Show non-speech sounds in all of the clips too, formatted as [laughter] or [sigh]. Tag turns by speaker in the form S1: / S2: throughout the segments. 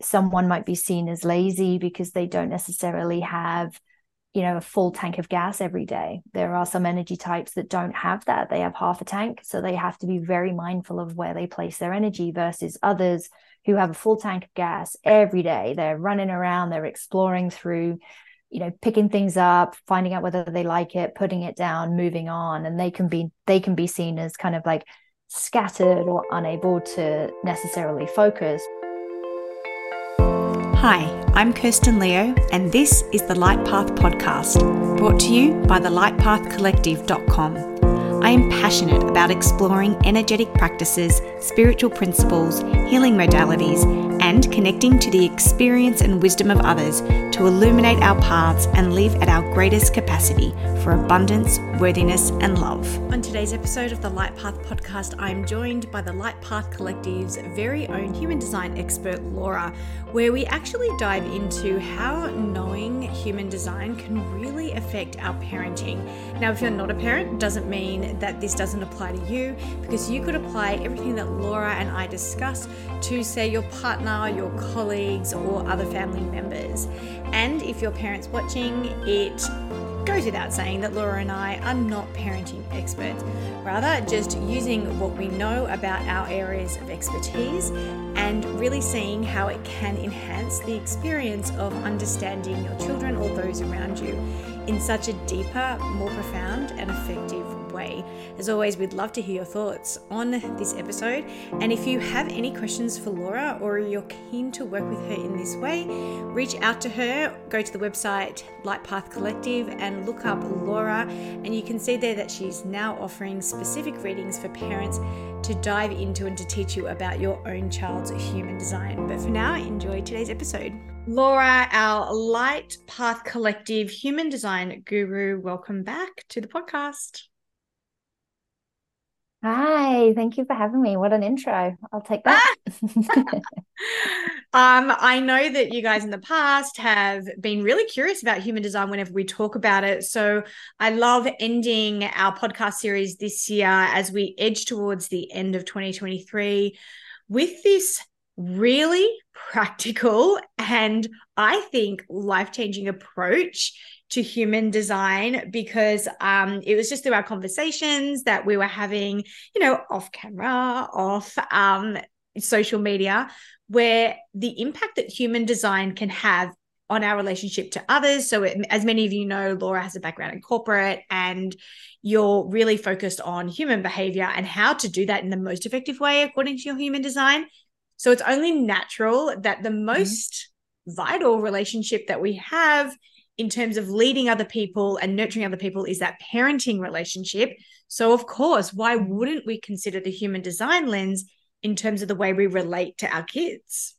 S1: someone might be seen as lazy because they don't necessarily have you know a full tank of gas every day. There are some energy types that don't have that. They have half a tank so they have to be very mindful of where they place their energy versus others who have a full tank of gas every day. They're running around they're exploring through you know picking things up finding out whether they like it putting it down moving on. And they can be they can be seen as kind of like scattered or unable to necessarily focus
S2: Hi, I'm Kirsten Leo, and this is the Light Path Podcast, brought to you by the lightpathcollective.com. I am passionate about exploring energetic practices, spiritual principles, healing modalities, and connecting to the experience and wisdom of others to illuminate our paths and live at our greatest capacity for abundance, worthiness, and love. On today's episode of the Light Path podcast, I'm joined by the Light Path Collective's very own human design expert, Laura, where we actually dive into how knowing human design can really affect our parenting. Now, if you're not a parent, doesn't mean that this doesn't apply to you because you could apply everything that Laura and I discuss to, say, your partner, your colleagues, or other family members. And if your parents watching, it goes without saying that Laura and I are not parenting experts, rather, just using what we know about our areas of expertise and really seeing how it can enhance the experience of understanding your children or those around you in such a deeper, more profound, and effective way. As always, we'd love to hear your thoughts on this episode. And if you have any questions for Laura or you're keen to work with her in this way, reach out to her. Go to the website Light Path Collective and look up Laura. And you can see there that she's now offering specific readings for parents to dive into and to teach you about your own child's human design. But for now, enjoy today's episode. Laura, our Light Path Collective human design guru, welcome back to the podcast.
S1: Hi, thank you for having me. What an intro. I'll take that. [laughs] [laughs]
S2: um, I know that you guys in the past have been really curious about human design whenever we talk about it. So I love ending our podcast series this year as we edge towards the end of 2023 with this really [laughs] practical and I think life changing approach to human design because um, it was just through our conversations that we were having, you know, off camera, off um, social media, where the impact that human design can have on our relationship to others. So, it, as many of you know, Laura has a background in corporate and you're really focused on human behavior and how to do that in the most effective way according to your human design. So, it's only natural that the mm-hmm. most mm-hmm. vital relationship that we have in terms of leading other people and nurturing other people is that parenting relationship. So, of course, why wouldn't we consider the human design lens in terms of the way we relate to our kids?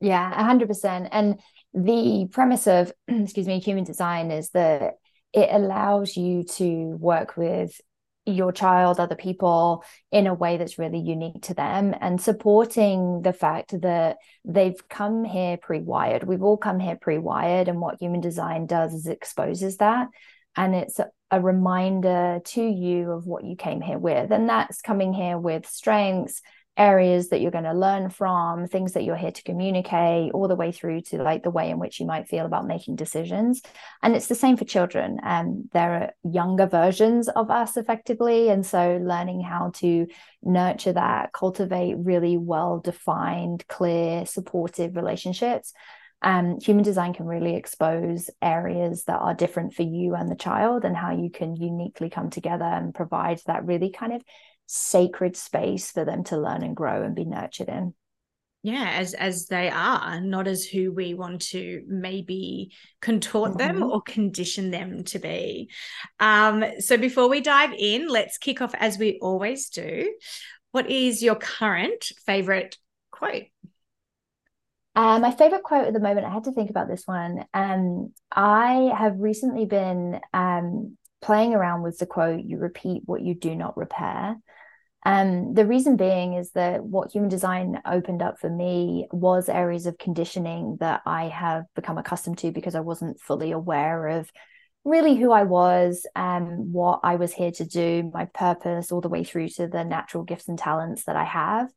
S1: Yeah, 100%. And the premise of, [clears throat] excuse me, human design is that it allows you to work with your child, other people in a way that's really unique to them and supporting the fact that they've come here pre wired. We've all come here pre wired. And what human design does is exposes that. And it's a reminder to you of what you came here with. And that's coming here with strengths, areas that you're going to learn from, things that you're here to communicate, all the way through to like the way in which you might feel about making decisions. And it's the same for children. And um, there are younger versions of us effectively. And so learning how to nurture that, cultivate really well defined, clear, supportive relationships. Um, human design can really expose areas that are different for you and the child and how you can uniquely come together and provide that really kind of sacred space for them to learn and grow and be nurtured in
S2: yeah as as they are not as who we want to maybe contort mm-hmm. them or condition them to be um so before we dive in let's kick off as we always do what is your current favorite quote
S1: uh, my favorite quote at the moment, I had to think about this one. Um, I have recently been um, playing around with the quote, you repeat what you do not repair. Um, the reason being is that what human design opened up for me was areas of conditioning that I have become accustomed to because I wasn't fully aware of really who I was, um, what I was here to do, my purpose, all the way through to the natural gifts and talents that I have.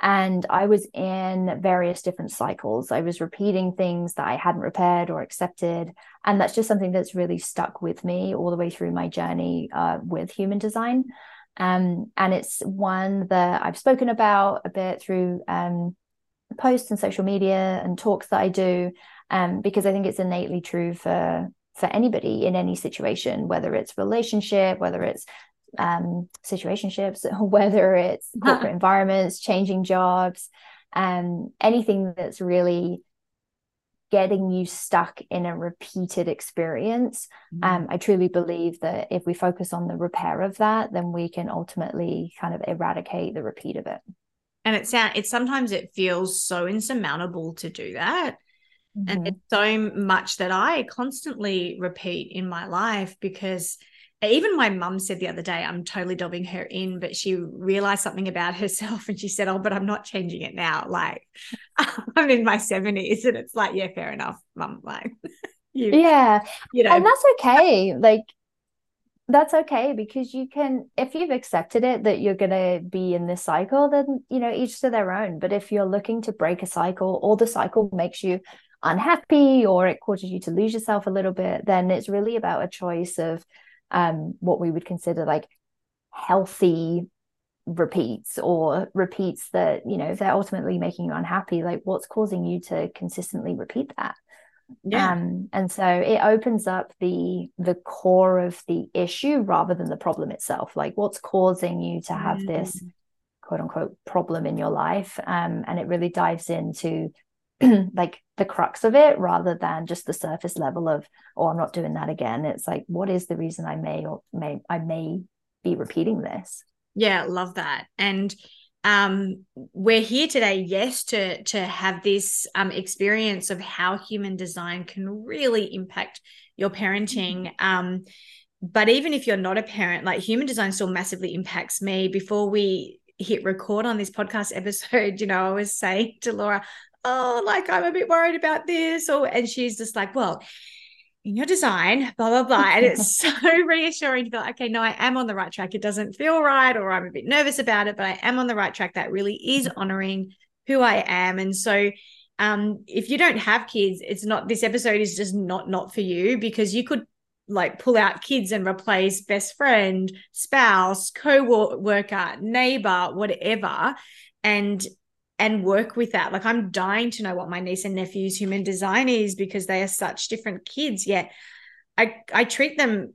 S1: And I was in various different cycles. I was repeating things that I hadn't repaired or accepted. And that's just something that's really stuck with me all the way through my journey uh, with human design. Um, and it's one that I've spoken about a bit through um, posts and social media and talks that I do, um, because I think it's innately true for for anybody in any situation, whether it's relationship, whether it's um, situationships, [laughs] whether it's [laughs] corporate environments, changing jobs, um, anything that's really getting you stuck in a repeated experience. Mm-hmm. Um, I truly believe that if we focus on the repair of that, then we can ultimately kind of eradicate the repeat of it.
S2: And it sounds it sometimes it feels so insurmountable to do that. Mm-hmm. And it's so much that I constantly repeat in my life because even my mum said the other day, I'm totally dobbing her in, but she realized something about herself [laughs] and she said, Oh, but I'm not changing it now. Like [laughs] I'm in my 70s. And it's like, yeah, fair enough, mum. Like, [laughs]
S1: you, yeah. You know, and that's okay. Like, that's okay because you can, if you've accepted it that you're going to be in this cycle, then, you know, each to their own. But if you're looking to break a cycle or the cycle makes you unhappy or it causes you to lose yourself a little bit, then it's really about a choice of, um, what we would consider like healthy repeats or repeats that you know if they're ultimately making you unhappy like what's causing you to consistently repeat that? Yeah. Um, and so it opens up the the core of the issue rather than the problem itself. Like what's causing you to have mm. this quote unquote problem in your life? Um, and it really dives into [clears throat] like the crux of it rather than just the surface level of oh i'm not doing that again. It's like what is the reason i may or may i may be repeating this?
S2: Yeah love that. And um we're here today yes to to have this um experience of how human design can really impact your parenting. Mm-hmm. um but even if you're not a parent like human design still massively impacts me. Before we hit record on this podcast episode [laughs] you know i was saying to laura oh, like I'm a bit worried about this. Or and she's just like, well, in your design, blah, blah, blah. And it's [laughs] so reassuring to be like, okay, no, I am on the right track. It doesn't feel right, or I'm a bit nervous about it, but I am on the right track. That really is mm-hmm. honoring who I am. And so um, if you don't have kids, it's not this episode is just not not for you because you could like pull out kids and replace best friend, spouse, co-worker, neighbor, whatever. And and work with that. Like I'm dying to know what my niece and nephew's human design is because they are such different kids. Yet I I treat them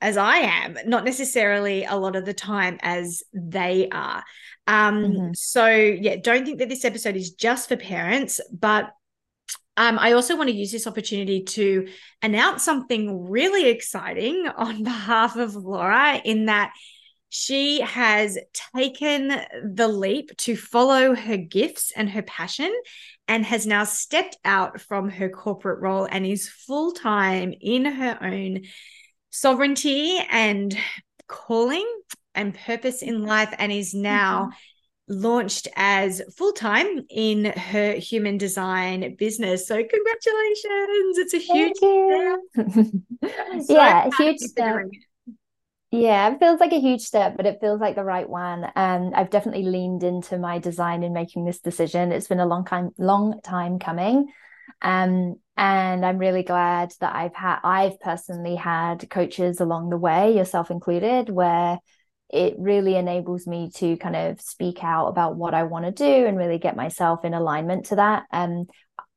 S2: as I am, not necessarily a lot of the time as they are. Um, mm-hmm. so yeah, don't think that this episode is just for parents, but um, I also want to use this opportunity to announce something really exciting on [laughs] behalf of Laura in that she has taken the leap to follow her gifts and her passion and has now stepped out from her corporate role and is full time in her own sovereignty and calling and purpose in life and is now mm-hmm. launched as full time in her human design business. So congratulations. It's a huge
S1: step. [laughs] so yeah, huge step. Yeah, it feels like a huge step, but it feels like the right one. And I've definitely leaned into my design in making this decision. It's been a long time, long time coming. Um, and I'm really glad that I've had I've personally had coaches along the way, yourself included, where it really enables me to kind of speak out about what I want to do and really get myself in alignment to that. And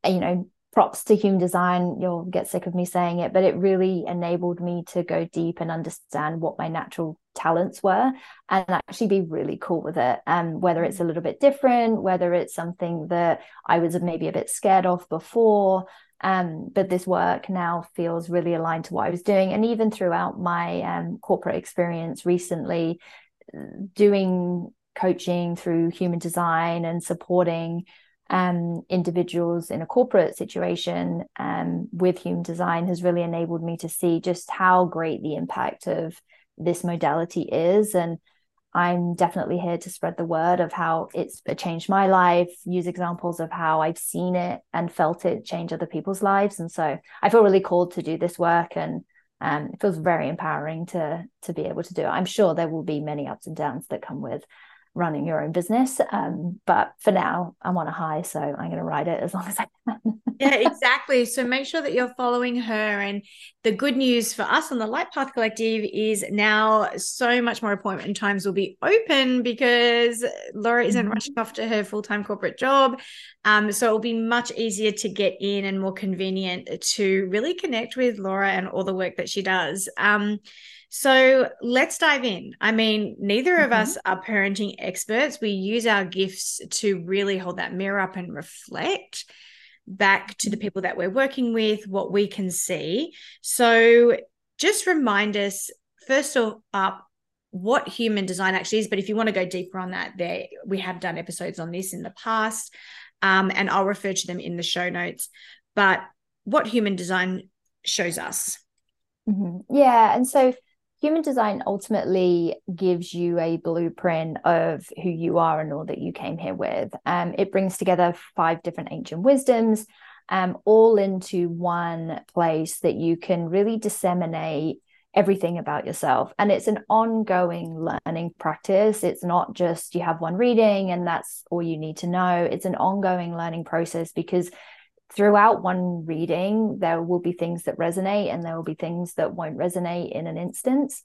S1: you know, props to human design. You'll get sick of me saying it but it really enabled me to go deep and understand what my natural talents were and actually be really cool with it. And um, whether it's a little bit different whether it's something that i was maybe a bit scared of before um, but this work now feels really aligned to what i was doing. And even throughout my um, corporate experience recently doing coaching through human design and supporting um, individuals in a corporate situation um, with human design has really enabled me to see just how great the impact of this modality is. And I'm definitely here to spread the word of how it's changed my life, use examples of how I've seen it and felt it change other people's lives. And so I feel really called to do this work and um, it feels very empowering to to be able to do it. I'm sure there will be many ups and downs that come with running your own business. Um, but for now, I'm on a high, so I'm going to ride it as long as I can.
S2: yeah, [laughs] exactly. So make sure that you're following her. And the good news for us on the Light Path Collective is now so much more appointment times will be open because Laura isn't mm-hmm. rushing off to her full time corporate job. Um, so it'll be much easier to get in and more convenient to really connect with Laura and all the work that she does. Um, so let's dive in. I mean, neither of mm-hmm. us are parenting experts. We use our gifts to really hold that mirror up and reflect back to the people that we're working with, what we can see. So just remind us, first up, what human design actually is. But if you want to go deeper on that, there we have done episodes on this in the past, um, and I'll refer to them in the show notes. But what human design shows us.
S1: Mm-hmm. Yeah, and so human design ultimately gives you a blueprint of who you are and all that you came here with. Um, it brings together five different ancient wisdoms, um, all into one place that you can really disseminate everything about yourself. And it's an ongoing learning practice. It's not just you have one reading and that's all you need to know. It's an ongoing learning process because throughout one reading, there will be things that resonate and there will be things that won't resonate in an instance.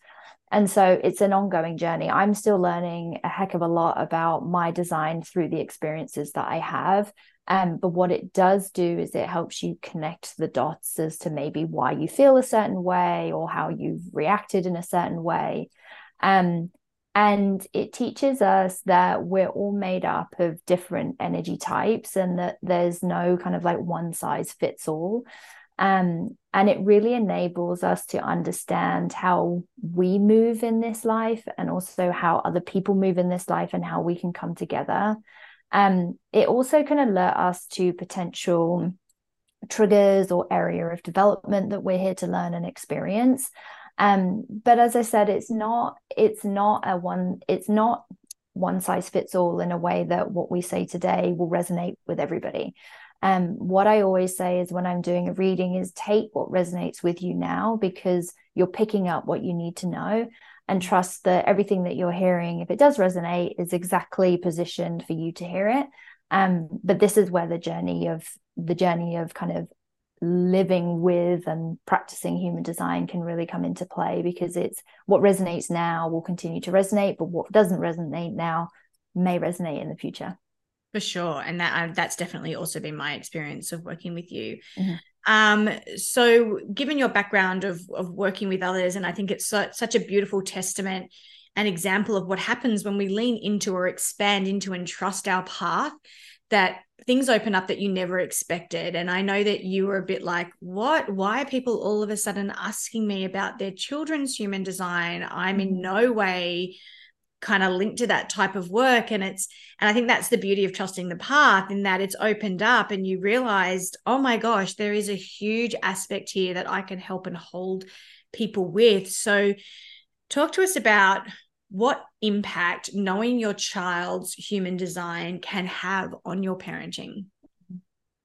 S1: And so it's an ongoing journey. I'm still learning a heck of a lot about my design through the experiences that I have. Um, but what it does do is it helps you connect the dots as to maybe why you feel a certain way or how you've reacted in a certain way. Um, and it teaches us that we're all made up of different energy types and that there's no kind of like one size fits all. Um, and it really enables us to understand how we move in this life and also how other people move in this life and how we can come together. Um, it also can alert us to potential triggers or area of development that we're here to learn and experience um, but as I said, it's not it's not a one it's not one size fits all in a way that what we say today will resonate with everybody. Um, what I always say is when I'm doing a reading is take what resonates with you now because you're picking up what you need to know and trust that everything that you're hearing, if it does resonate, is exactly positioned for you to hear it. Um, but this is where the journey of the journey of kind of living with and practicing human design can really come into play because it's what resonates now will continue to resonate but what doesn't resonate now may resonate in the future.
S2: For sure. And that uh, that's definitely also been my experience of working with you. Mm-hmm. um so given your background of of working with others and i think it's so, such a beautiful testament an example of what happens when we lean into or expand into and trust our path that things open up that you never expected. And I know that you were a bit like, what? Why are people all of a sudden asking me about their children's human design? I'm in mm. no way kind of linked to that type of work and it's and i think that's the beauty of trusting the path in that it's opened up and you realized oh my gosh there is a huge aspect here that i can help and hold people with so talk to us about what impact knowing your child's human design can have on your parenting?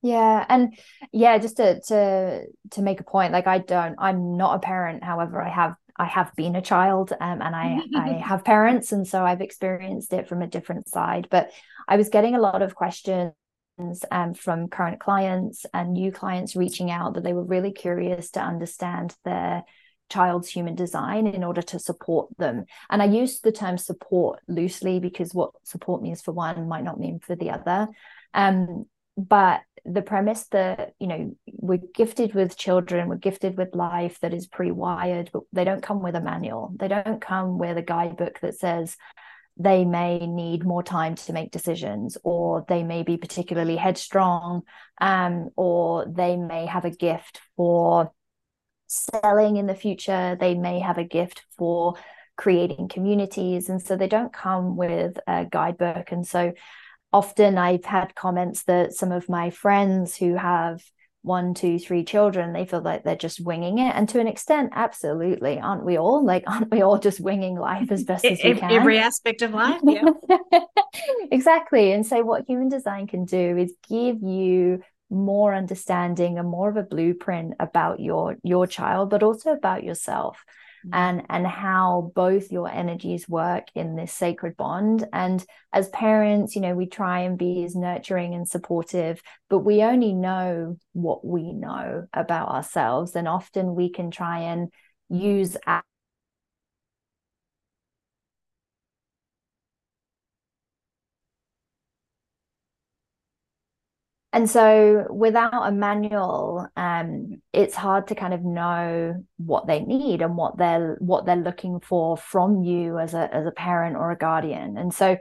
S1: Yeah and yeah just to to to make a point like i don't i'm not a parent. However i have i have been a child um, and i i [laughs] have parents and so i've experienced it from a different side. But i was getting a lot of questions um, from current clients and new clients reaching out that they were really curious to understand their child's human design in order to support them. And I use the term support loosely because what support means for one might not mean for the other. Um, but the premise that you know we're gifted with children we're gifted with life that is pre-wired but they don't come with a manual they don't come with a guidebook that says they may need more time to make decisions or they may be particularly headstrong um, or they may have a gift for selling in the future. They may have a gift for creating communities. And so they don't come with a guidebook. And so often I've had comments that some of my friends who have one, two, three children, they feel like they're just winging it. And to an extent, absolutely. Aren't we all? Like, [laughs] aren't we all just winging life as best as we can?
S2: Every aspect of life. Yeah. [laughs]
S1: exactly. And so, what human design can do is give you more understanding and more of a blueprint about your your child but also about yourself mm. and and how both your energies work in this sacred bond and as parents you know we try and be as nurturing and supportive but we only know what we know about ourselves and often we can try and use and so without a manual um, it's hard to kind of know what they need and what they're what they're looking for from you as a as a parent or a guardian. And so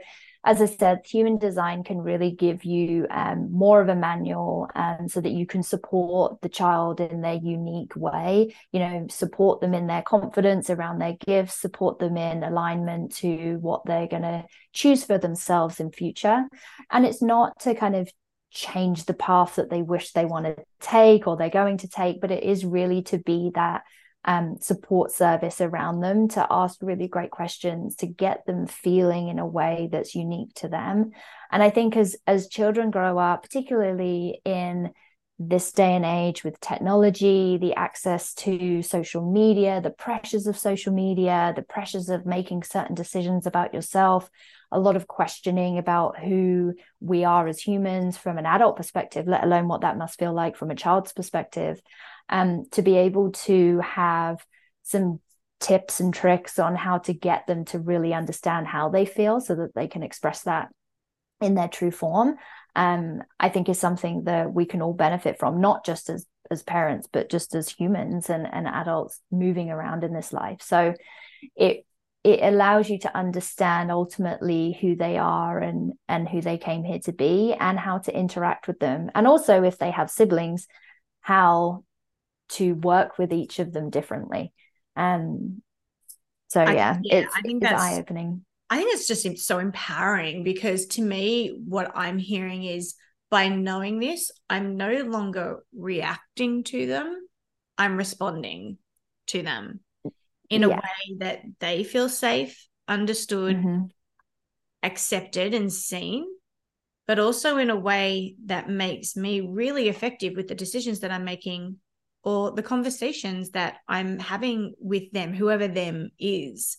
S1: as i said human design can really give you um, more of a manual um, so that you can support the child in their unique way you know support them in their confidence around their gifts support them in alignment to what they're going to choose for themselves in future. And it's not to kind of change the path that they wish they want to take or they're going to take, but it is really to be that um, support service around them to ask really great questions to get them feeling in a way that's unique to them. And i think as as children grow up particularly in this day and age with technology the access to social media the pressures of social media the pressures of making certain decisions about yourself a lot of questioning about who we are as humans from an adult perspective, let alone what that must feel like from a child's perspective. Um, to be able to have some tips and tricks on how to get them to really understand how they feel so that they can express that in their true form um, i think is something that we can all benefit from not just as as parents but just as humans and, and adults moving around in this life so it it allows you to understand ultimately who they are and and who they came here to be and how to interact with them. And also if they have siblings how to work with each of them differently. Um so yeah, yeah it's, I think it's eye opening
S2: I think it's just so empowering because to me what I'm hearing is by knowing this I'm no longer reacting to them I'm responding to them in yeah. a way that they feel safe, understood, mm-hmm. accepted, and seen, but also in a way that makes me really effective with the decisions that I'm making or the conversations that I'm having with them, whoever them is,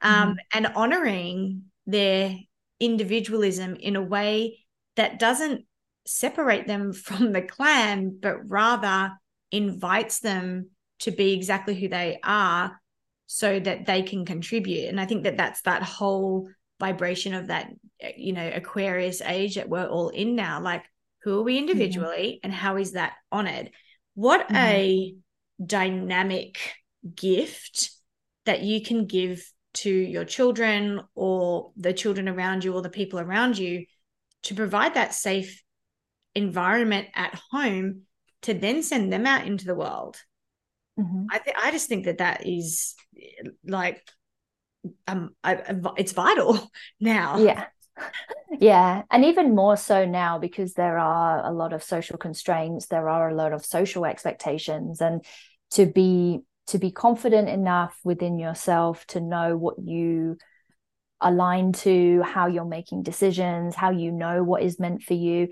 S2: um, mm-hmm. and honoring their individualism in a way that doesn't separate them [laughs] from the clan, but rather invites them to be exactly who they are so that they can contribute and i think that that's that whole vibration of that you know aquarius age that we're all in now like who are we individually mm-hmm. and how is that honored what mm-hmm. a dynamic gift that you can give to your children or the children around you or the people around you to provide that safe environment at home to then send them out into the world mm-hmm. I th- I just think that that is like um I, it's vital [laughs] now.
S1: Yeah. Yeah. And even more so now because there are a lot of social constraints. There are a lot of social expectations. And to be to be confident enough within yourself to know what you align to how you're making decisions how you know what is meant for you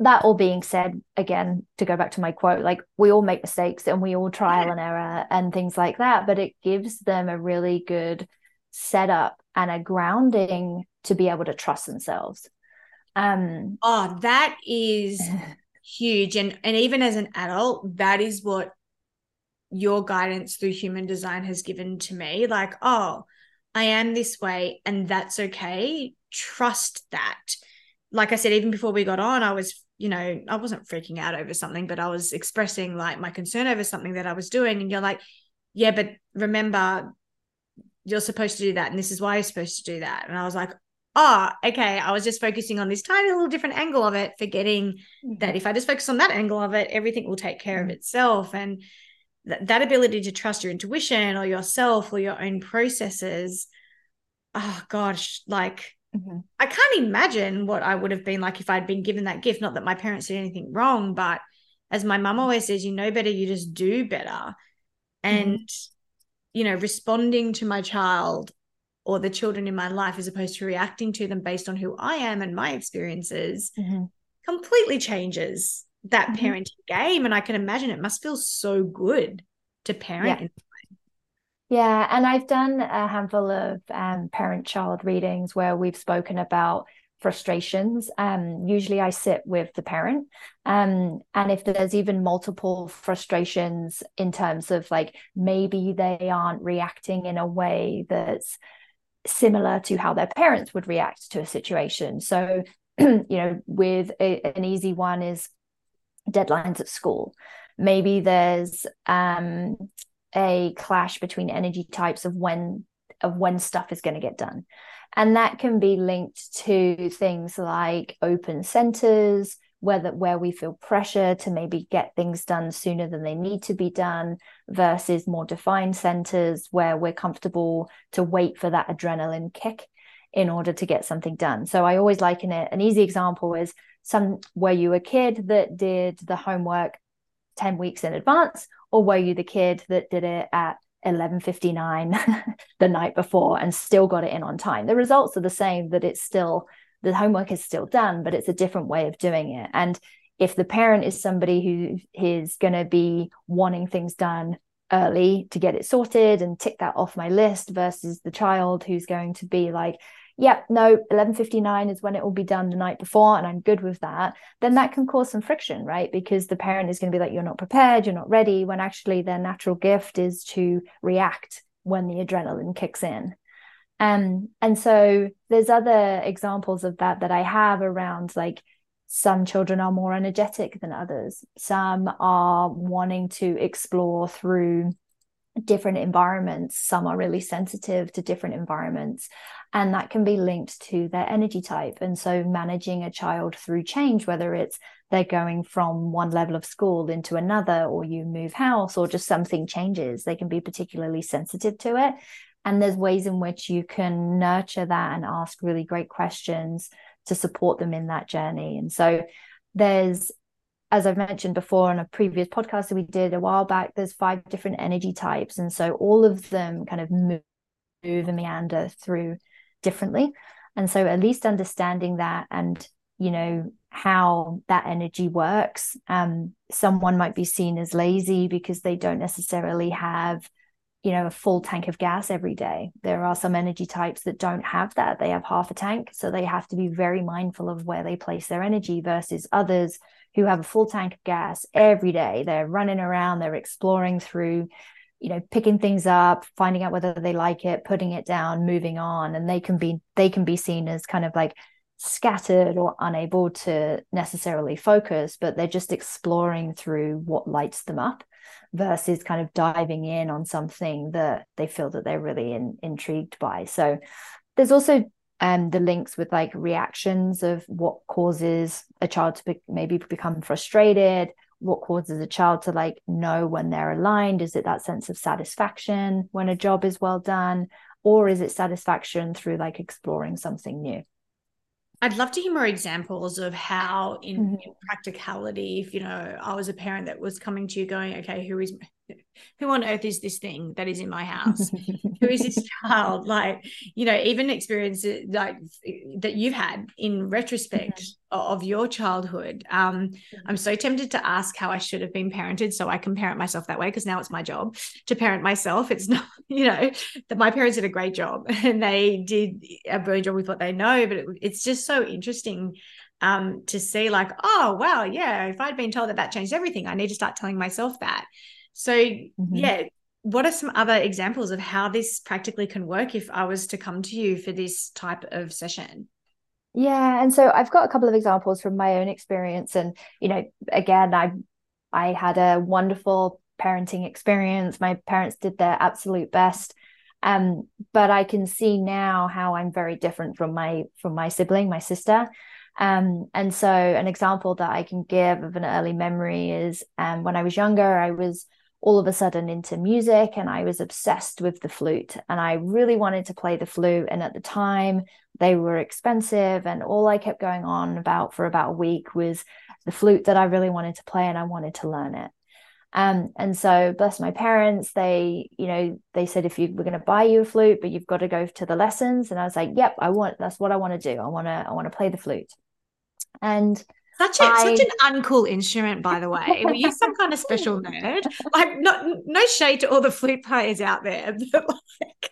S1: that all being said, again, to go back to my quote, like we all make mistakes and we all trial and error and things like that, but it gives them a really good setup and a grounding to be able to trust themselves. Um,
S2: oh, that is [laughs] huge. And and even as an adult, that is what your guidance through human design has given to me. Like, oh, I am this way, and that's okay. Trust that like I said, even before we got on, I was you know, I wasn't freaking out over something, but I was expressing like my concern over something that I was doing. And you're like, yeah, but remember, you're supposed to do that. And this is why you're supposed to do that. And I was like, oh, okay. I was just focusing on this tiny little different angle of it, forgetting mm-hmm. that if I just focus on that angle of it, everything will take care mm-hmm. of itself. And th- that ability to trust your intuition or yourself or your own processes, oh gosh, like Mm-hmm. I can't imagine what I would have been like if I'd been given that gift. Not that my parents did anything wrong, but as my mum always says, you know better, you just do better. And, mm-hmm. you know, responding to my child or the children in my life as opposed to reacting to them based on who I am and my experiences mm-hmm. completely changes that mm-hmm. parenting game. And I can imagine it must feel so good to parent.
S1: Yeah, and I've done a handful of um, parent-child readings where we've spoken about frustrations. Um, usually I sit with the parent. Um, and if there's even multiple frustrations in terms of like maybe they aren't reacting in a way that's similar to how their parents would react to a situation. So, [clears throat] you know, with a, an easy one is deadlines at school. Maybe there's um, a clash between energy types of when of when stuff is going to get done. And that can be linked to things like open centers, whether where we feel pressure to maybe get things done sooner than they need to be done versus more defined centers where we're comfortable to wait for that adrenaline kick in order to get something done. So I always liken it. An easy example is some were you a kid that did the homework 10 weeks in advance or were you the kid that did it at 11:59 [laughs] the night before and still got it in on time. The results are the same that it's still the homework is still done, but it's a different way of doing it. And if the parent is somebody who is going to be wanting things done early to get it sorted and tick that off my list versus the child who's going to be like yep, no, 11.59 is when it will be done the night before, and I'm good with that, then that can cause some friction, right? Because the parent is going to be like, you're not prepared, you're not ready, when actually their natural gift is to react when the adrenaline kicks in. Um, and so there's other examples of that that I have around like some children are more energetic than others. Some are wanting to explore through different environments. Some are really sensitive to different environments and that can be linked to their energy type. And so managing a child through change whether it's they're going from one level of school into another or you move house or just something changes they can be particularly sensitive to it. And there's ways in which you can nurture that and ask really great questions to support them in that journey. And so there's as I've mentioned before on a previous podcast that we did a while back, there's five different energy types. And so all of them kind of move, move and meander through differently and so at least understanding that and you know how that energy works um someone might be seen as lazy because they don't necessarily have you know a full tank of gas every day there are some energy types that don't have that they have half a tank so they have to be very mindful of where they place their energy versus others who have a full tank of gas every day. They're running around they're exploring through you know picking things up finding out whether they like it putting it down moving on. And they can be they can be seen as kind of like scattered or unable to necessarily focus but they're just exploring through what lights them up versus kind of diving in on something that they feel that they're really in, intrigued by. So there's also um, the links with like reactions of what causes a child to be, maybe become frustrated what causes a child to like know when they're aligned is it that sense of satisfaction when a job is well done or is it satisfaction through like exploring something new
S2: I'd love to hear more examples of how, in, mm-hmm. in, practicality, if you know, I was a parent that was coming to you going, okay, who is [laughs] who on earth is this thing that is in my house? Who is this [laughs] child? Like, you know, even experiences like that you've had in retrospect mm-hmm. of your childhood. Um, mm-hmm. I'm so tempted to ask how I should have been parented so I can parent myself that way because now it's my job to parent myself. It's not, [laughs] you know, that my parents did a great job and they did a brilliant job with what they know, but it, it's just so interesting um, to see like, oh wow, yeah, if I'd been told that that changed everything, I need to start telling myself that. So, mm-hmm. yeah, what are some other examples of how this practically can work if I was to come to you for this type of session?
S1: Yeah, and so I've got a couple of examples from my own experience and you know, again, I I had a wonderful parenting experience. My parents did their absolute best. Um, but I can see now how I'm very different from my from my sibling, my sister. Um, and so an example that I can give of an early memory is um, when I was younger, I was all of a sudden into music and I was obsessed with the flute and I really wanted to play the flute. And at the time, they were expensive. And all I kept going on about for about a week was the flute that I really wanted to play and I wanted to learn it. Um, and so bless my parents, they, you know, they said if you were going to buy you a flute, but you've got to go to the lessons. And I was like, yep, I want that's what I want to do. I want to, I want to play the flute. And
S2: Such a I, such an uncool instrument, by the way. Were you some kind of special [laughs] nerd? Like, not no shade to all the flute players out there, [laughs] but like,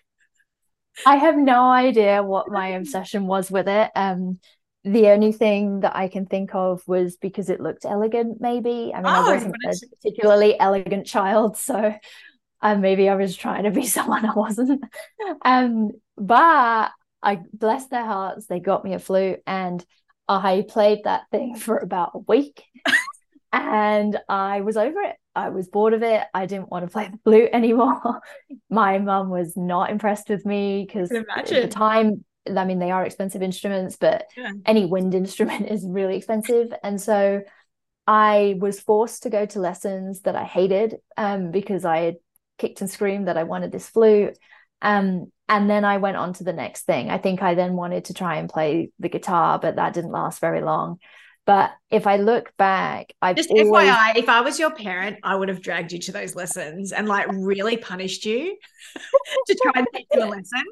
S1: I have no idea what my obsession was with it. Um, the only thing that I can think of was because it looked elegant. Maybe I mean, oh, I wasn't a particularly elegant child, so uh, maybe I was trying to be [laughs] someone I wasn't. Um, but I bless their hearts, they got me a flute, and I played that thing for about a week [laughs] and I was over it. I was bored of it. I didn't want to play the flute anymore. [laughs] My mum was not impressed with me because at the time, I mean, they are expensive instruments, but yeah. any wind instrument is really expensive. And so I was forced to go to lessons that I hated um, because I had kicked and screamed that I wanted this flute. Um, and then I went on to the next thing. I think I then wanted to try and play the guitar, but that didn't last very long. But if I look back, I've
S2: just always... FYI, if I was your parent, I would have dragged you to those lessons and like really punished you [laughs] to try and teach you a lesson.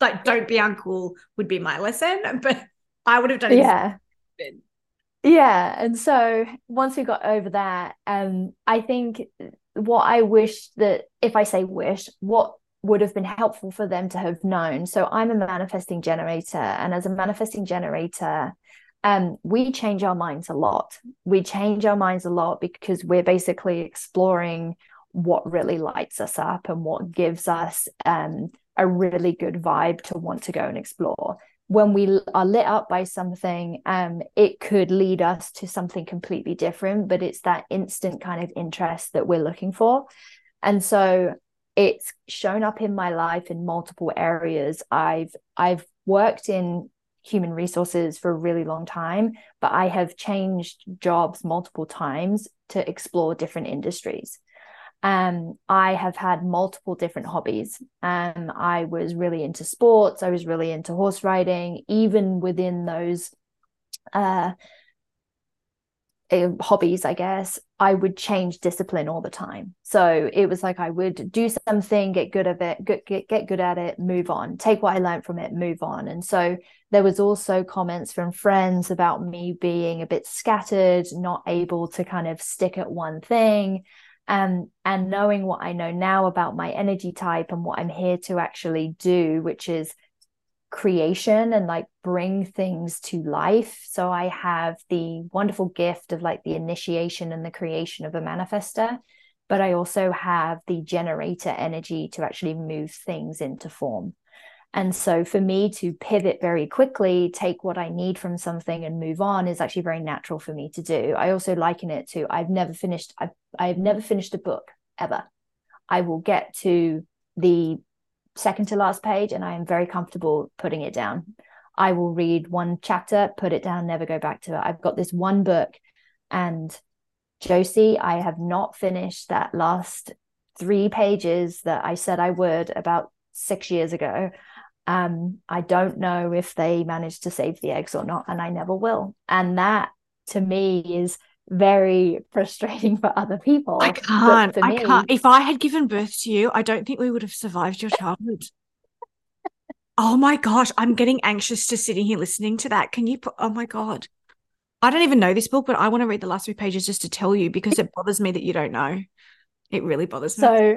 S2: Like, don't be uncool would be my lesson, but I would have done
S1: yeah. Yeah. And so once we got over that, um, I think what I wish that if I say wish, what would have been helpful for them to have known. So I'm a manifesting generator, and as a manifesting generator, um, we change our minds a lot. We change our minds a lot because we're basically exploring what really lights us up and what gives us um, a really good vibe to want to go and explore. When we are lit up by something, um, it could lead us to something completely different, but it's that instant kind of interest that we're looking for. And so it's shown up in my life in multiple areas i've i've worked in human resources for a really long time but i have changed jobs multiple times to explore different industries um, I have had multiple different hobbies. Um, I was really into sports. I was really into horse riding. Even within those uh, hobbies, I guess, I would change discipline all the time. So it was like I would do something, get good at it, get, get, get good at it, move on, take what I learned from it, move on. And so there was also comments from friends about me being a bit scattered, not able to kind of stick at one thing. Um, and knowing what I know now about my energy type and what I'm here to actually do, which is creation and like bring things to life. So I have the wonderful gift of like the initiation and the creation of a manifester, but I also have the generator energy to actually move things into form. And so for me to pivot very quickly, take what I need from something and move on is actually very natural for me to do. I also liken it to I've never finished I've I've never finished a book ever. I will get to the second to last page and I am very comfortable putting it down. I will read one chapter, put it down, never go back to it. I've got this one book and Josie, I have not finished that last three pages that I said I would about six years ago. Um, I don't know if they managed to save the eggs or not, and I never will. And that to me is very frustrating [laughs] for other people.
S2: I can't. I can't. If I had given birth to you, I don't think we would have survived your childhood. [laughs] oh my gosh, I'm getting anxious just sitting here listening to that. Can you put? Oh my god, I don't even know this book, but I want to read the last three pages just to tell you because it bothers me that you don't know. It really bothers
S1: me. So,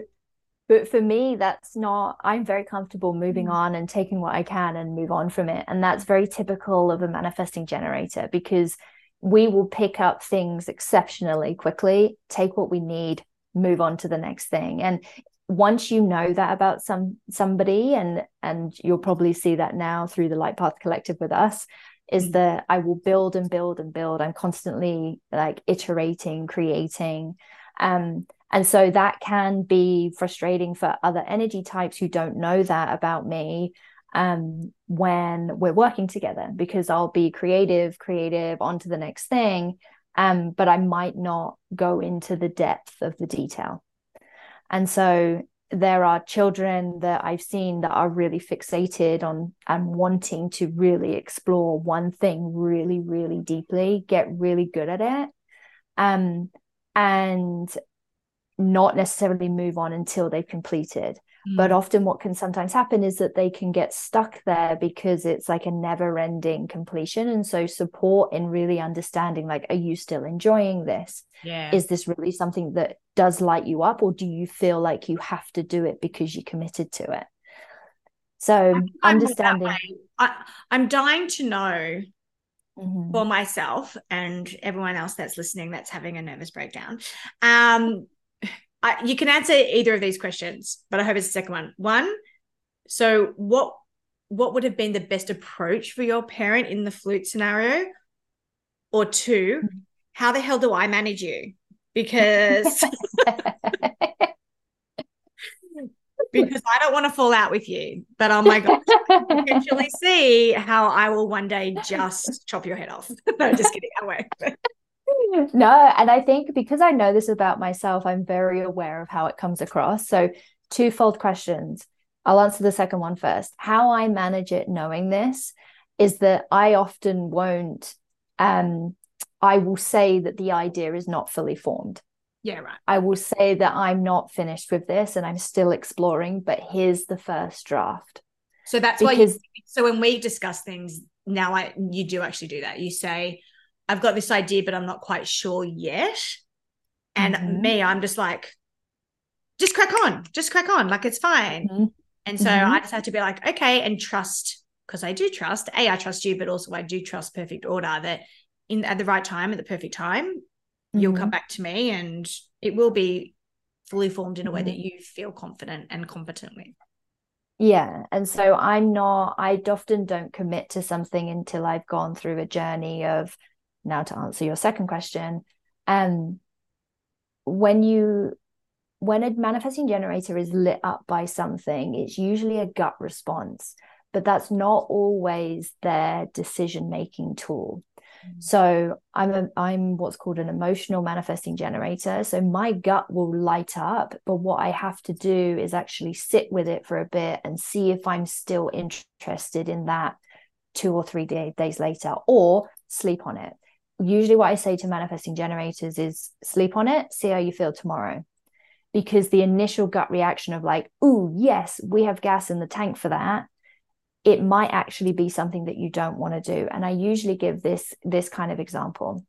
S1: but for me, that's not. I'm very comfortable moving on and taking what I can and move on from it, and that's very typical of a manifesting generator because we will pick up things exceptionally quickly, take what we need, move on to the next thing. And once you know that about some somebody, and and you'll probably see that now through the Light Path Collective with us, is mm-hmm. that I will build and build and build. I'm constantly like iterating, creating. Um, and so that can be frustrating for other energy types who don't know that about me um, when we're working together because I'll be creative, creative, on to the next thing. Um, but I might not go into the depth of the detail. And so there are children that I've seen that are really fixated on and wanting to really explore one thing really, really deeply, get really good at it. Um, and not necessarily move on until they've completed but often what can sometimes happen is that they can get stuck there because it's like a never ending completion. And so support in really understanding like are you still enjoying this?
S2: Yeah.
S1: Is this really something that does light you up or do you feel like you have to do it because you committed to it? So
S2: I'm
S1: understanding
S2: I, i'm dying to know
S1: Mhm.
S2: for myself and everyone else that's listening that's having a nervous breakdown. Um, I, you can answer either of these questions, but I hope it's the second one. One, so what what would have been the best approach for your parent in the flute scenario? Or two, how the hell do I manage you? Because [laughs] because I don't want to fall out with you, but oh my god, potentially see how I will one day just chop your head off. [laughs] no, just kidding. I won't. [laughs]
S1: no, and I think because I know this about myself, I'm very aware of how it comes across. So, twofold questions. I'll answer the second one first. How I manage it knowing this is that I often won't um I will say that the idea is not fully formed.
S2: Yeah, right.
S1: I will say that I'm not finished with this and I'm still exploring, but here's the first draft.
S2: So that's why.
S1: Because
S2: You, so when we discuss things now, I you do actually do that. You say, "I've got this idea, but I'm not quite sure yet." And
S1: Mhm.
S2: me, I'm just like, just crack on, just crack on, like it's fine.
S1: Mhm.
S2: And so
S1: Mhm.
S2: I just have to be like, okay, and trust because I do trust. A, I trust you, but also I do trust perfect order that in at the right time, at the perfect time, you'll come
S1: Mhm.
S2: back to me, and it will be fully formed in a way
S1: Mhm.
S2: that you feel confident and competent with.
S1: Yeah. And so I'm not, I often don't commit to something until I've gone through a journey of now to answer your second question. Um, when you, when a manifesting generator is lit up by something, it's usually a gut response, but that's not always their decision making tool. So I'm a, I'm what's called an emotional manifesting generator. So my gut will light up, but what I have to do is actually sit with it for a bit and see if I'm still interested in that two or three day, days later, or sleep on it. Usually, what I say to manifesting generators is sleep on it, see how you feel tomorrow. Because the initial gut reaction of like, oh yes, we have gas in the tank for that, it might actually be something that you don't want to do. And i usually give this this kind of example.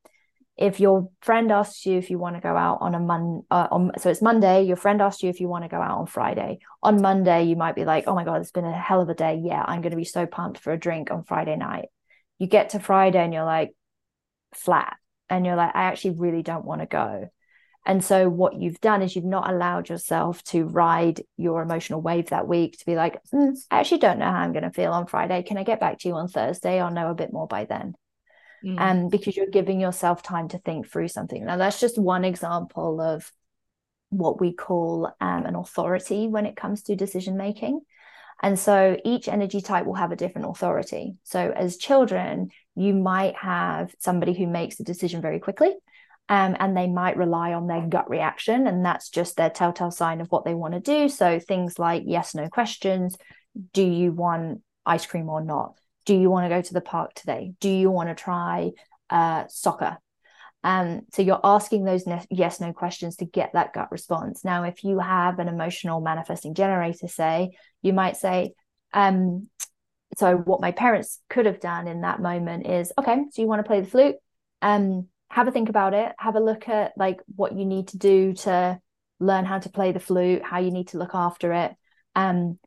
S1: If your friend asks you if you want to go out on a mon uh, so it's monday your friend asks you if you want to go out on friday. On monday you might be like oh my god it's been a hell of a day. Yeah i'm going to be so pumped for a drink on friday night. You get to friday and you're like flat and you're like i actually really don't want to go and so what you've done is you've not allowed yourself to ride your emotional wave that week to be like, "Mm, I actually don't know how I'm going to feel on Friday. Can I get back to you on Thursday? I'll know a bit more by then.
S2: Mm.
S1: And because you're giving yourself time to think through something. Now, that's just one example of what we call um, an authority when it comes to decision making. And so each energy type will have a different authority. So as children, you might have somebody who makes a decision very quickly. Um, and they might rely on their gut reaction, and that's just their telltale sign of what they want to do. So things like yes, no questions. Do you want ice cream or not? Do you want to go to the park today? Do you want to try uh, soccer? Um, so you're asking those ne- yes, no questions to get that gut response. Now, if you have an emotional manifesting generator, say, you might say, um, so what my parents could have done in that moment is, okay, so you want to play the flute? Um, have a think about it. Have a look at like what you need to do to learn how to play the flute, how you need to look after it. Um,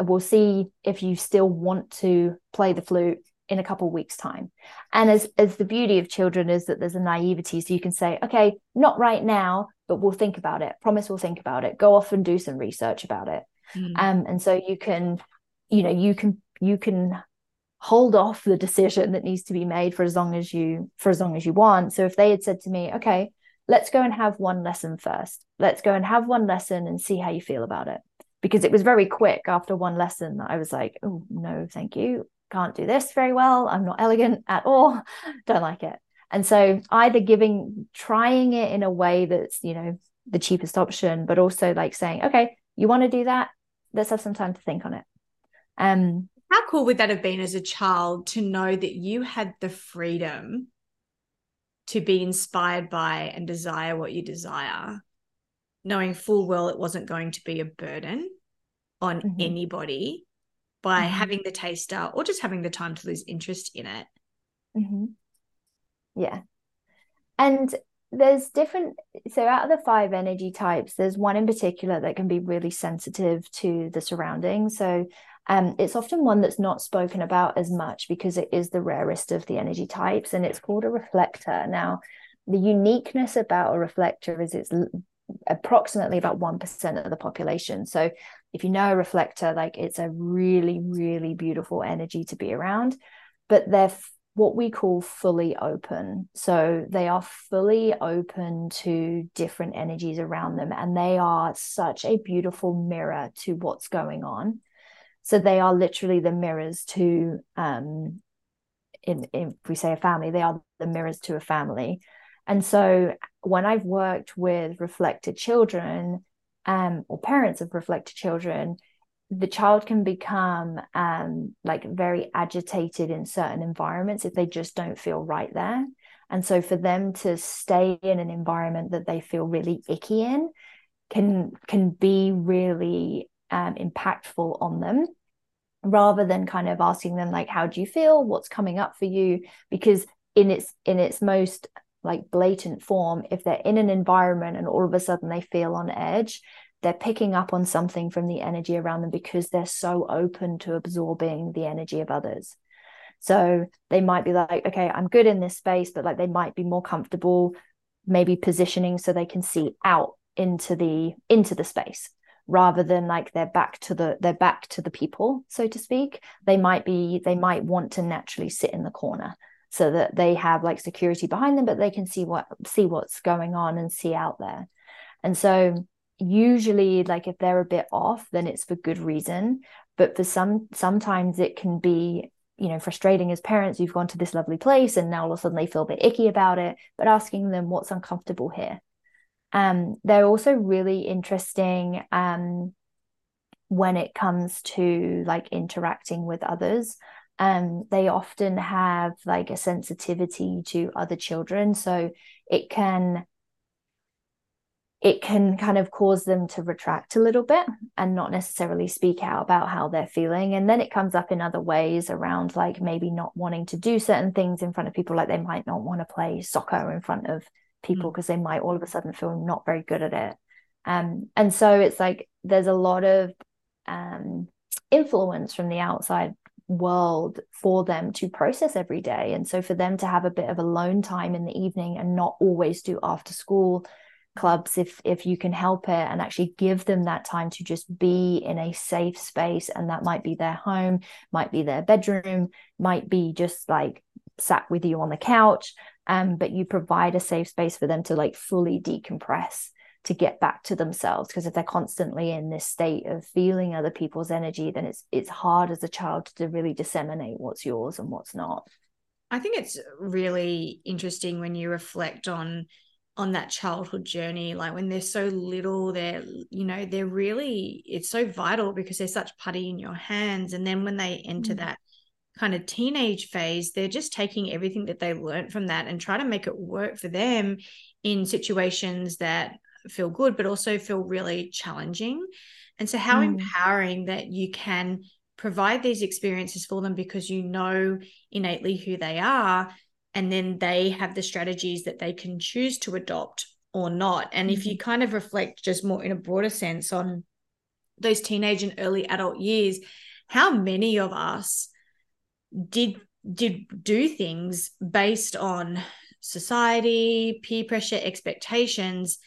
S1: we'll see if you still want to play the flute in a couple of weeks time and as as the beauty of children is that there's a naivety so you can say okay not right now but we'll think about it promise we'll think about it go off and do some research about it
S2: Mm.
S1: um and so you can you know you can you can hold off the decision that needs to be made for as long as you for as long as you want so if they had said to me okay let's go and have one lesson first let's go and have one lesson and see how you feel about it because it was very quick after one lesson that i was like oh no thank you can't do this very well. I'm not elegant at all. [laughs] Don't like it. And so either giving, trying it in a way that's, you know, the cheapest option, but also like saying, okay, you want to do that? Let's have some time to think on it. Um,
S2: How cool would that have been as a child to know that you had the freedom to be inspired by and desire what you desire, knowing full well it wasn't going to be a burden? on mm-hmm. anybody by mm-hmm. having the taster or just having the time to lose interest in it.
S1: Mm-hmm. Yeah. And there's different so out of the five energy types there's one in particular that can be really sensitive to the surroundings so um, it's often one that's not spoken about as much because it is the rarest of the energy types and it's called a reflector now the uniqueness about a reflector is it's approximately about 1% of the population so if you know a reflector like it's a really really beautiful energy to be around but they're what we call fully open. So they are fully open to different energies around them, and they are such a beautiful mirror to what's going on. So they are literally the mirrors to, um, in, in if we say a family, they are the mirrors to a family. And so when I've worked with reflected children, um, or parents of reflected children, the child can become um, like very agitated in certain environments if they just don't feel right there. And so for them to stay in an environment that they feel really icky in can can be really um, impactful on them rather than kind of asking them like how do you feel? What's coming up for you? Because in its in its most like blatant form if they're in an environment and all of a sudden they feel on edge they're picking up on something from the energy around them because they're so open to absorbing the energy of others. So they might be like, okay, I'm good in this space, but like they might be more comfortable maybe positioning so they can see out into the into the space rather than like they're back to the they're back to the people so to speak they might be they might want to naturally sit in the corner so that they have like security behind them but they can see what see what's going on and see out there. And so usually like if they're a bit off then it's for good reason. But for some sometimes it can be you know frustrating as parents. You've gone to this lovely place and now all of a sudden they feel a bit icky about it but asking them what's uncomfortable here um they're also really interesting um when it comes to like interacting with others um they often have like a sensitivity to other children so it can it can kind of cause them to retract a little bit and not necessarily speak out about how they're feeling. And then it comes up in other ways around like maybe not wanting to do certain things in front of people, like they might not want to play soccer in front of people because mm. they might all of a sudden feel not very good at it. Um, and so it's like there's a lot of um, influence from the outside world for them to process every day. And so for them to have a bit of alone time in the evening and not always do after school clubs if if you can help it and actually give them that time to just be in a safe space and that might be their home might be their bedroom might be just like sat with you on the couch um but you provide a safe space for them to like fully decompress to get back to themselves. Because if they're constantly in this state of feeling other people's energy then it's it's hard as a child to really disseminate what's yours and what's not.
S2: I think it's really interesting when you reflect on on that childhood journey like when they're so little they're you know they're really it's so vital because they're such putty in your hands. And then when they enter mm. that kind of teenage phase they're just taking everything that they learned from that and try to make it work for them in situations that feel good but also feel really challenging and so how mm. empowering that you can provide these experiences for them because you know innately who they are and then they have the strategies that they can choose to adopt or not and mm-hmm. if you mm-hmm. kind of reflect just more in a broader sense on those teenage and early adult years how many of us did did do things based on society peer pressure expectations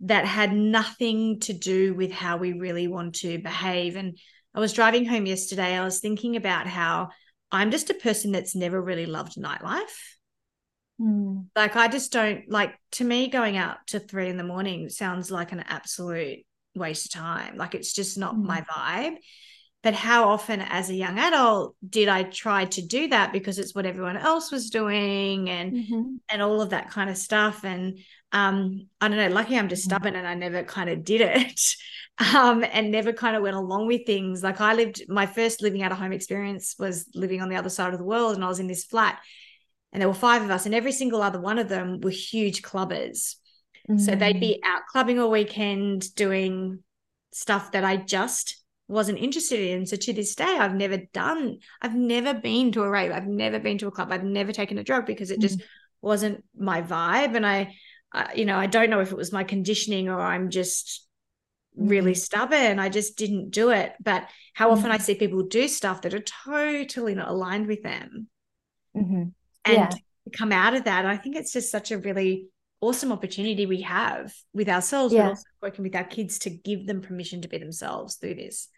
S2: that had nothing to do with how we really want to behave and i was driving home yesterday i was thinking about how i'm just a person that's never really loved nightlife
S1: Mm.
S2: Like I just don't like to me going out to three in the morning sounds like an absolute waste of time. Like it's just not mm. my vibe. But how often as a young adult did I try to do that because it's what everyone else was doing and
S1: mm-hmm.
S2: and all of that kind of stuff. And um, I don't know, lucky I'm just mm-hmm. stubborn and I never kind of did it. [laughs] um, and never kind of went along with things. Like I lived my first living out of home experience was living on the other side of the world and I was in this flat and there were five of us, and every single other one of them were huge clubbers. Mm. So they'd be out clubbing all weekend doing stuff that I just wasn't interested in. So to this day, I've never done, I've never been to a rave, I've never been to a club, I've never taken a drug because it just mm. wasn't my vibe. And I, I, you know, I don't know if it was my conditioning or I'm just really mm. stubborn. I just didn't do it. But how mm. often I see people do stuff that are totally not aligned with them.
S1: Mm-hmm.
S2: And yeah. come out of that. I think it's just such a really awesome opportunity we have with ourselves, yeah. but also working with our kids to give them permission to be themselves through this.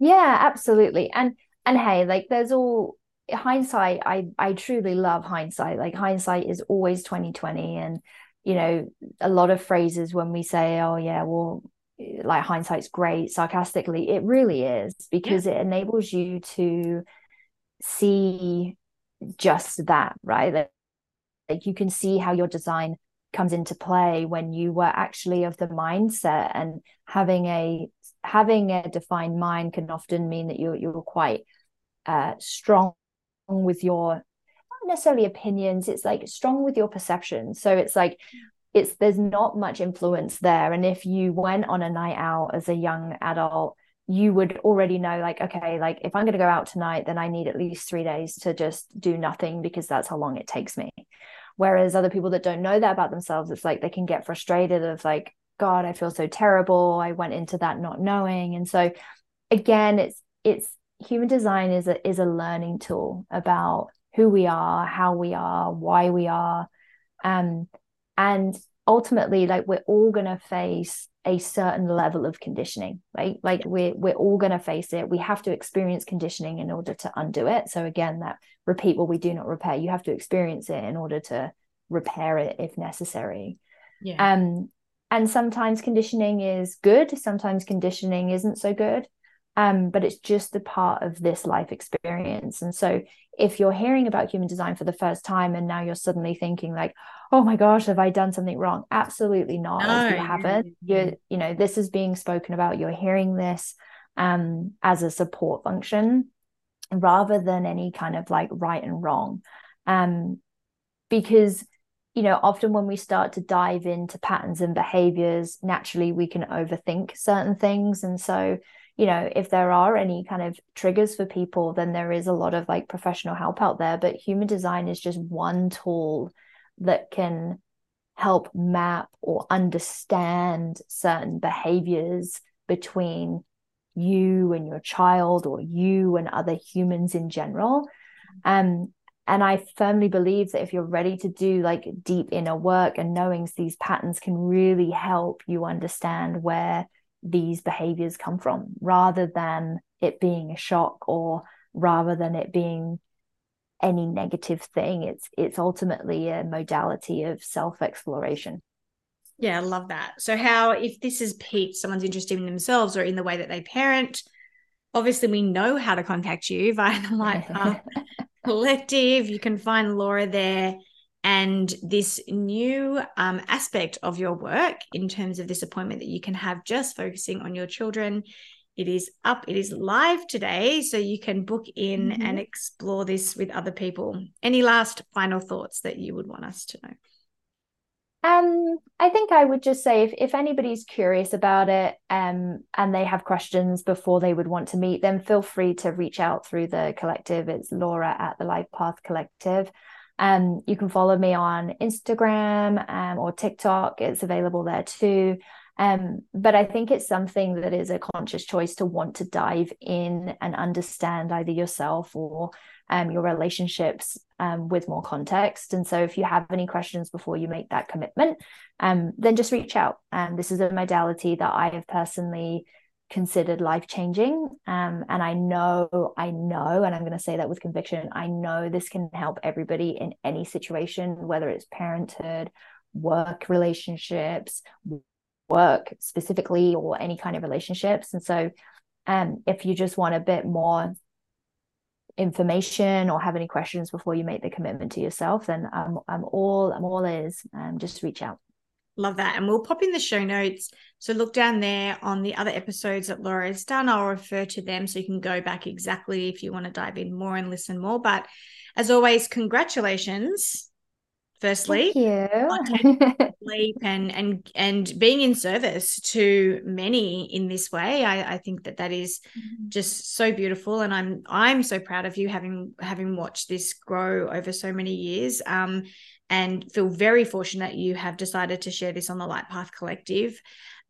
S1: Yeah, absolutely. And and hey, like there's all hindsight. I I truly love hindsight. Like hindsight is always 2020. And you know, a lot of phrases when we say, Oh yeah, well, eh, like hindsight's great, sarcastically, it really is because yeah. it enables you to see just that, right? That like you can see how your design comes into play when you were actually of the mindset and having a having a defined mind can often mean that you're you're quite uh, strong with your not necessarily opinions it's like strong with your perception so it's like it's there's not much influence there. And if you went on a night out as a young adult you would already know like okay like if i'm going to go out tonight then i need at least 3 days to just do nothing because that's how long it takes me. Whereas other people that don't know that about themselves, it's like they can get frustrated of like, God, I feel so terrible. I went into that not knowing. And so again, it's it's human design is a is a learning tool about who we are, how we are, why we are. Um, and ultimately, like we're all gonna face a certain level of conditioning right? Like we're we're all going to face it. We have to experience conditioning in order to undo it. So again that repeat what we do not repair. You have to experience it in order to repair it if necessary.
S2: Yeah.
S1: Um and sometimes conditioning is good sometimes conditioning isn't so good um but it's just a part of this life experience. And so if you're hearing about human design for the first time and now you're suddenly thinking like oh my gosh have i done something wrong? Absolutely not. No, you haven't you're you know this is being spoken about you're hearing this um as a support function rather than any kind of like right and wrong. Um because you know often when we start to dive into patterns and behaviors naturally we can overthink certain things. And so you know if there are any kind of triggers for people then there is a lot of like professional help out there. But human design is just one tool that can help map or understand certain behaviors between you and your child or you and other humans in general. Um, and i firmly believe that if you're ready to do like deep inner work and knowing these patterns can really help you understand where these behaviors come from rather than it being a shock or rather than it being any negative thing. It's it's ultimately a modality of self exploration
S2: yeah i love that. So how if this is piqued someone's interested in themselves or in the way that they parent obviously we know how to contact you via the light path [laughs] collective you can find laura there and this new um, aspect of your work in terms of this appointment that you can have just focusing on your children it is up, it is live today. So you can book in mm-hmm. and explore this with other people. Any last final thoughts that you would want us to know?
S1: Um, I think I would just say if, if anybody's curious about it um, and they have questions before they would want to meet, then feel free to reach out through the collective. It's Laura at the Light Path Collective. Um, you can follow me on Instagram um, or TikTok. It's available there too. Um, but I think it's something that is a conscious choice to want to dive in and understand either yourself or um, your relationships um, with more context. And so, if you have any questions before you make that commitment, um, then just reach out. Um, this is a modality that I have personally considered life changing. Um, and I know, I know, and I'm going to say that with conviction, I know this can help everybody in any situation, whether it's parenthood, work relationships, work specifically or any kind of relationships. And so, um, if you just want a bit more information or have any questions before you make the commitment to yourself, then I'm I'm all I'm all is. Um, just reach out.
S2: Love that. And we'll pop in the show notes. So look down there on the other episodes that Laura has done. I'll refer to them so you can go back exactly if you want to dive in more and listen more. But as always, congratulations firstly.
S1: Thank you. [laughs]
S2: sleep and and and being in service to many in this way. I, I think that that is mm-hmm. just so beautiful, and I'm I'm so proud of you having having watched this grow over so many years. Um, and feel very fortunate you have decided to share this on the Light Path Collective.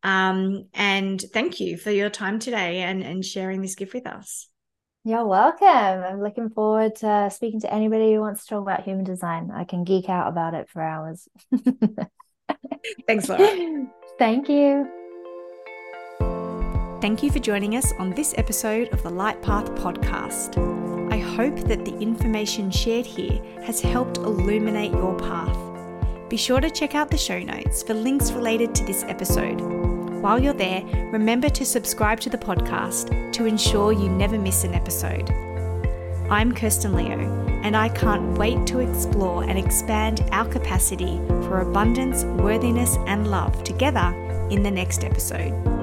S2: Um, and thank you for your time today and and sharing this gift with us.
S1: You're welcome. I'm looking forward to speaking to anybody who wants to talk about human design. I can geek out about it for hours. [laughs]
S2: Thanks, Laura.
S1: Thank you.
S2: Thank you for joining us on this episode of the Light Path podcast. I hope that the information shared here has helped illuminate your path. Be sure to check out the show notes for links related to this episode while you're there, remember to subscribe to the podcast to ensure you never miss an episode. I'm Kirsten Leo, and I can't wait to explore and expand our capacity for abundance, worthiness, and love together in the next episode.